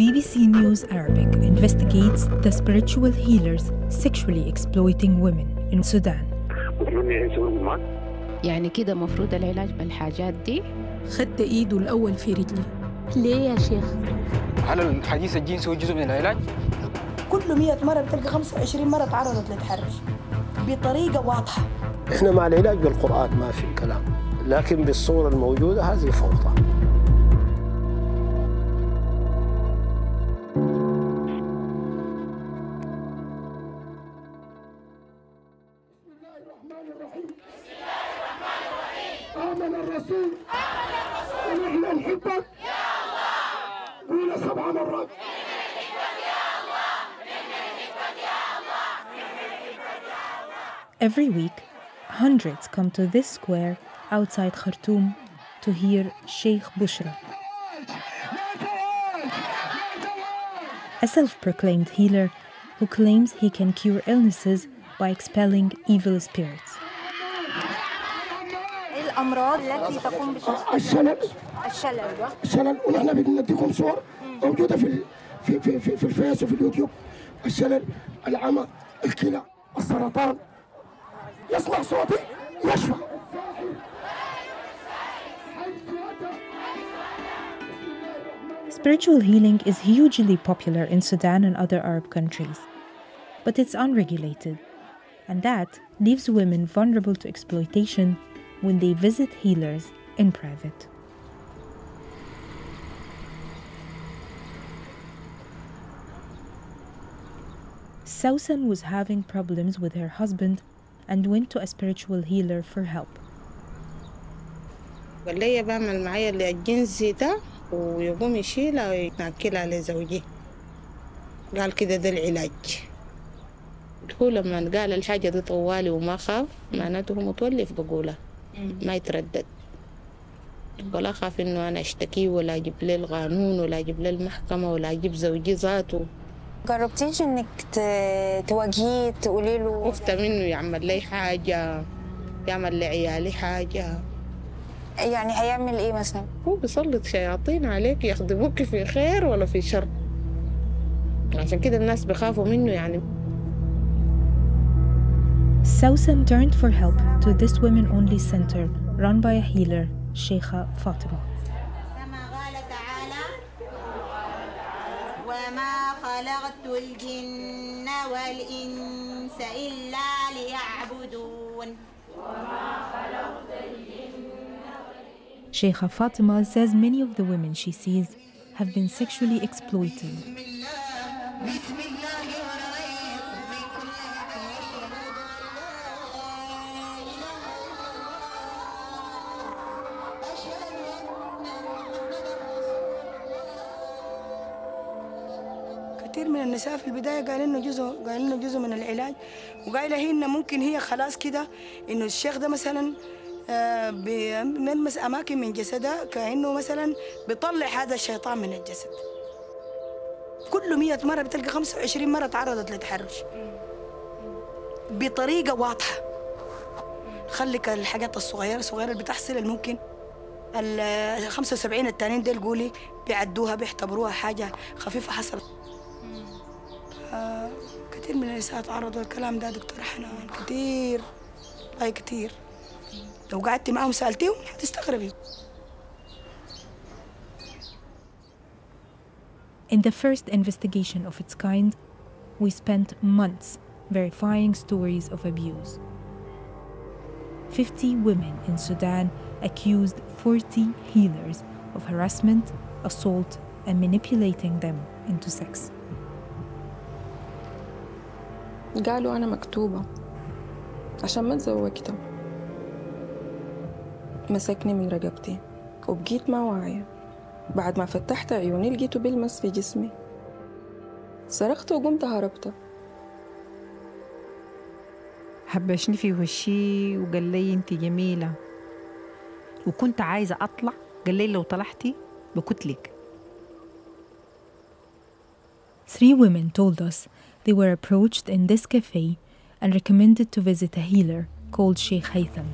BBC News Arabic investigates the spiritual healers sexually exploiting women in Sudan. يعني كده مفروض العلاج بالحاجات دي خدت ايده الأول في رجلي ليه يا شيخ؟ هل الحديث الجنسي هو جزء من العلاج؟ كل 100 مرة بتلقى 25 مرة تعرضت للتحرش بطريقة واضحة إحنا مع العلاج بالقرآن ما في كلام لكن بالصورة الموجودة هذه فوضى Every week, hundreds come to this square outside Khartoum to hear Sheikh Bushra, a self proclaimed healer who claims he can cure illnesses by expelling evil spirits. الامراض التي تقوم بشخص الشلل الشلل الشلل ونحن بنديكم صور موجودة في ال- في في في, في الفيس وفي اليوتيوب الشلل العمى الكلى السرطان يسمع صوتي يشفى Spiritual healing is hugely popular in Sudan and other Arab countries, but it's unregulated, and that leaves women vulnerable to exploitation when they visit healers in private. Sausan was having problems with her husband and went to a spiritual healer for help. قال لي بعمل معايا اللي الجنسي ده ويقوم يشيلها وينكلها لزوجي قال كده ده العلاج. هو لما قال الحاجة دي طوالي وما خاف معناته هو متولف بقولها. ما يتردد. ولا خاف إنه أنا اشتكيه ولا أجيب له القانون ولا أجيب له المحكمة ولا أجيب زوجي ذاته. جربتيش إنك تواجهيه تقولي له؟ خفت منه يعمل لي حاجة يعمل لعيالي حاجة. يعني هيعمل إيه مثلا؟ هو بيسلط شياطين عليك يخدموك في خير ولا في شر. عشان كده الناس بيخافوا منه يعني. Sausan turned for help to this women only center run by a healer, Sheikha Fatima. كما قال تعالى وما خلقت الجن والإنس إلا ليعبدون Sheikha Fatima says many of the women she sees have been sexually exploited. كثير من النساء في البداية قال إنه جزء قال إنه جزء من العلاج. وقايلة هي إنه ممكن هي خلاص كده إنه الشيخ ده مثلا آه، بيلمس أماكن من جسدها كأنه مثلا بيطلع هذا الشيطان من الجسد. كل مية مرة بتلقى 25 مرة تعرضت لتحرش. بطريقة واضحة. خليك الحاجات الصغيرة الصغيرة اللي بتحصل اللي ممكن ال 75 التانيين ديل قولي بيعدوها بيعتبروها حاجة خفيفة حصلت. آه، كثير من النساء تعرضوا للكلام ده دكتور حنان كثير أي كثير لو قعدتي معاهم سألتيهم هتستغربي In the first investigation of its kind, we spent months verifying stories of abuse. 50 women in Sudan accused 40 healers of harassment, assault, and manipulating them into sex. قالوا أنا مكتوبة. عشان ما تزوجت. مسكني من رقبتي. وبقيت ما واعية. بعد ما فتحت عيوني لقيته بيلمس في جسمي. صرخت وقمت هربت. حبشني في وشي وقال لي انت جميلة. وكنت عايزة أطلع. قال لي لو طلعتي بكتلك. Three women told us they were approached in this cafe and recommended to visit a healer called Sheikh Haytham.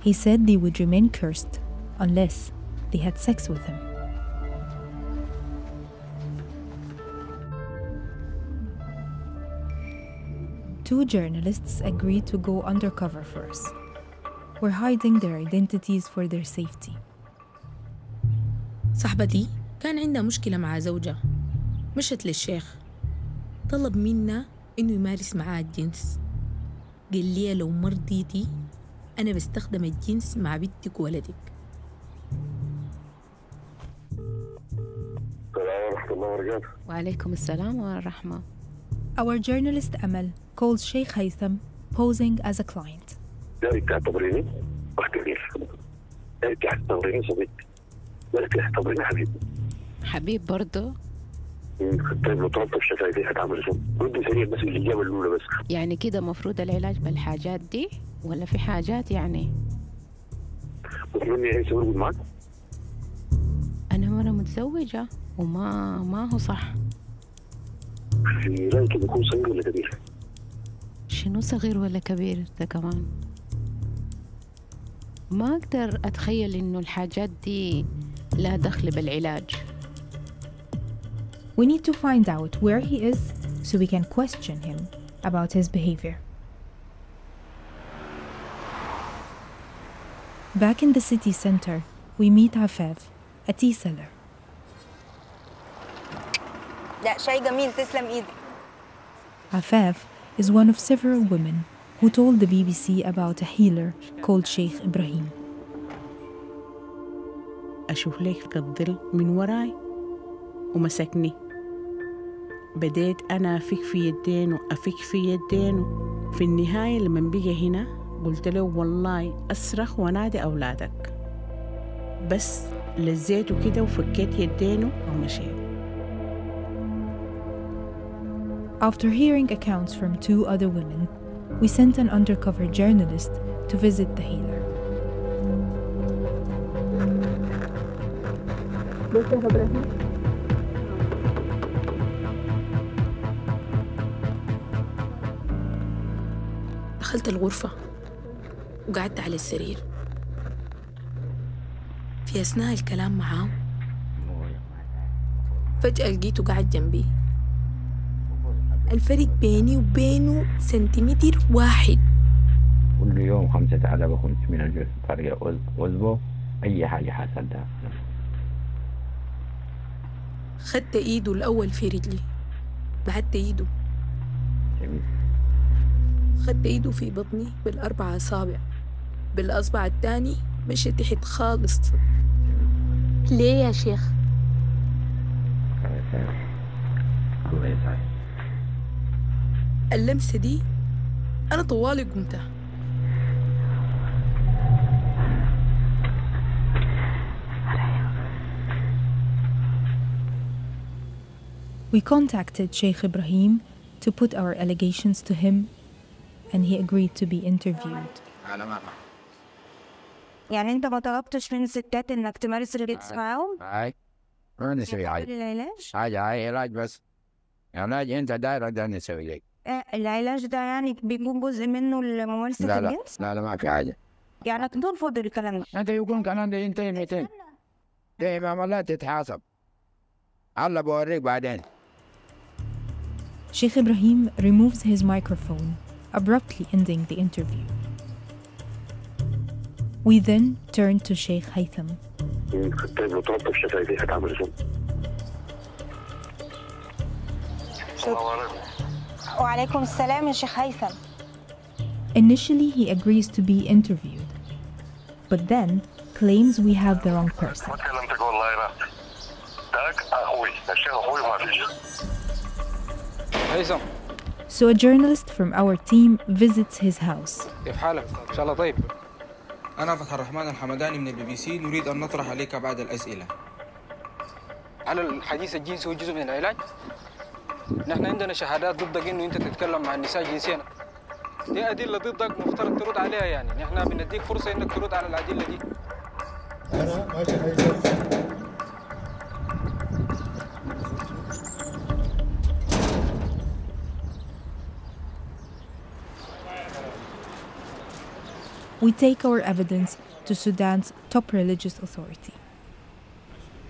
He said they would remain cursed unless they had sex with him. Two journalists agreed to go undercover for us. We're hiding their identities for their safety. صاحبتي كان عندها مشكلة مع زوجها مشت للشيخ طلب منا إنه يمارس معاها الجنس. قال لي لو مرضيتي أنا بستخدم الجنس مع بنتك وولدك. السلام ورحمة الله وبركاته. وعليكم السلام ورحمة Our journalist Amal calls Sheikh Haytham posing as a client. داري تعتبريني أخ كبير. داري تعتبريني صديق. داري تعتبريني حبيب. حبيب برضه طيب لو طلبت بشفايفي هتعمل شو؟ ردي سريع بس الإجابة الأولى بس يعني كده مفروض العلاج بالحاجات دي ولا في حاجات يعني بتمني عيسى ورقد معك؟ أنا مرة متزوجة وما ما هو صح في رأيك بيكون صغير ولا كبير؟ شنو صغير ولا كبير ده كمان ما أقدر أتخيل إنه الحاجات دي لا دخل بالعلاج We need to find out where he is so we can question him about his behavior. Back in the city center, we meet Afaf, a tea seller. لا شاي جميل تسلم ايدك Afaf is one of several women who told the BBC about a healer called Sheikh Ibrahim. أشوف ليك الظل من وراي ومسكني بديت أنا أفك في يدينه أفك في يدينه في النهاية لما بقى هنا قلت له والله أصرخ ونادي أولادك. بس لزيته كده وفكيت يدينه ومشيت. After hearing accounts from two other women, we sent an undercover journalist to visit the healer. دخلت الغرفة وقعدت على السرير. في أثناء الكلام معاه فجأة لقيته قاعد جنبي. الفرق بيني وبينه سنتيمتر واحد. كل يوم خمسة آلاف وخمسمائة جزء طريقة أسبوع أي حاجة حصلتها. خدت إيده الأول في رجلي بعدت إيده. جميل. خدت إيده في بطني بالأربع أصابع. بالأصبع التاني مشي تحت خالص. ليه يا شيخ؟ الله يسعدك اللمسة دي أنا طوالي قمتها. We contacted Sheikh Ibrahim to put our allegations to him, and he agreed to be interviewed. على مرة يعني انت ما طلبتش من الستات انك تمارس الجنس معاهم هاي ما نسوي قبل حاجة العلاج حاجة هاي علاج بس علاج انت داير ده نسوي لك آه، العلاج ده يعني بيكون جزء منه لممارسة لا لا الجنس لا لا ما في حاجة يعني ترفض الكلام ده انت يكون كلام ده 200 200 ده معاملات تتحاسب الله بوريك بعدين Sheikh Ibrahim removes his microphone, abruptly ending the interview. We then turn to Sheikh Haytham. طيب لو طلبت بشفايفي هتعمل شو؟ وعليكم السلام يا شيخ هيثم Initially, he agrees to be interviewed, but then claims we have the wrong person. كلمتك والله لا داك أخوي الشيخ أخوي ما فيش هيثم So a journalist from our team visits his house. كيف حالك؟ إن شاء الله طيب. أنا فتح الرحمن الحمداني من البي بي سي. نريد أن نطرح عليك بعض الأسئلة. هل الحديث الجنسي هو جزء من العلاج؟ نحن عندنا شهادات ضدك إنه أنت تتكلم مع النساء جنسيا. دي أدلة ضدك مفترض ترد عليها يعني. نحن بنديك فرصة إنك ترد على الأدلة دي. أنا ماشي We take our evidence to Sudan's top religious authority.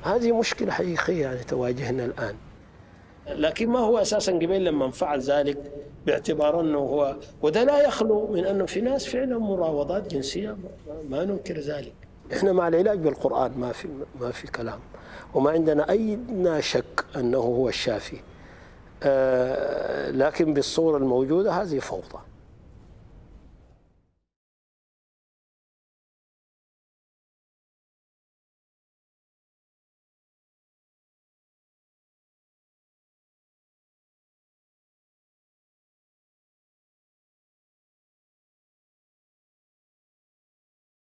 هذه مشكلة حقيقية يعني تواجهنا الآن. لكن ما هو أساسا قبيل لما فعل ذلك؟ باعتبار أنه هو وده لا يخلو من أنه في ناس فعلا مراوضات جنسية ما ننكر ذلك. إحنا مع العلاج بالقرآن ما في ما في كلام. وما عندنا أي شك أنه هو الشافي. آه لكن بالصورة الموجودة هذه فوضى.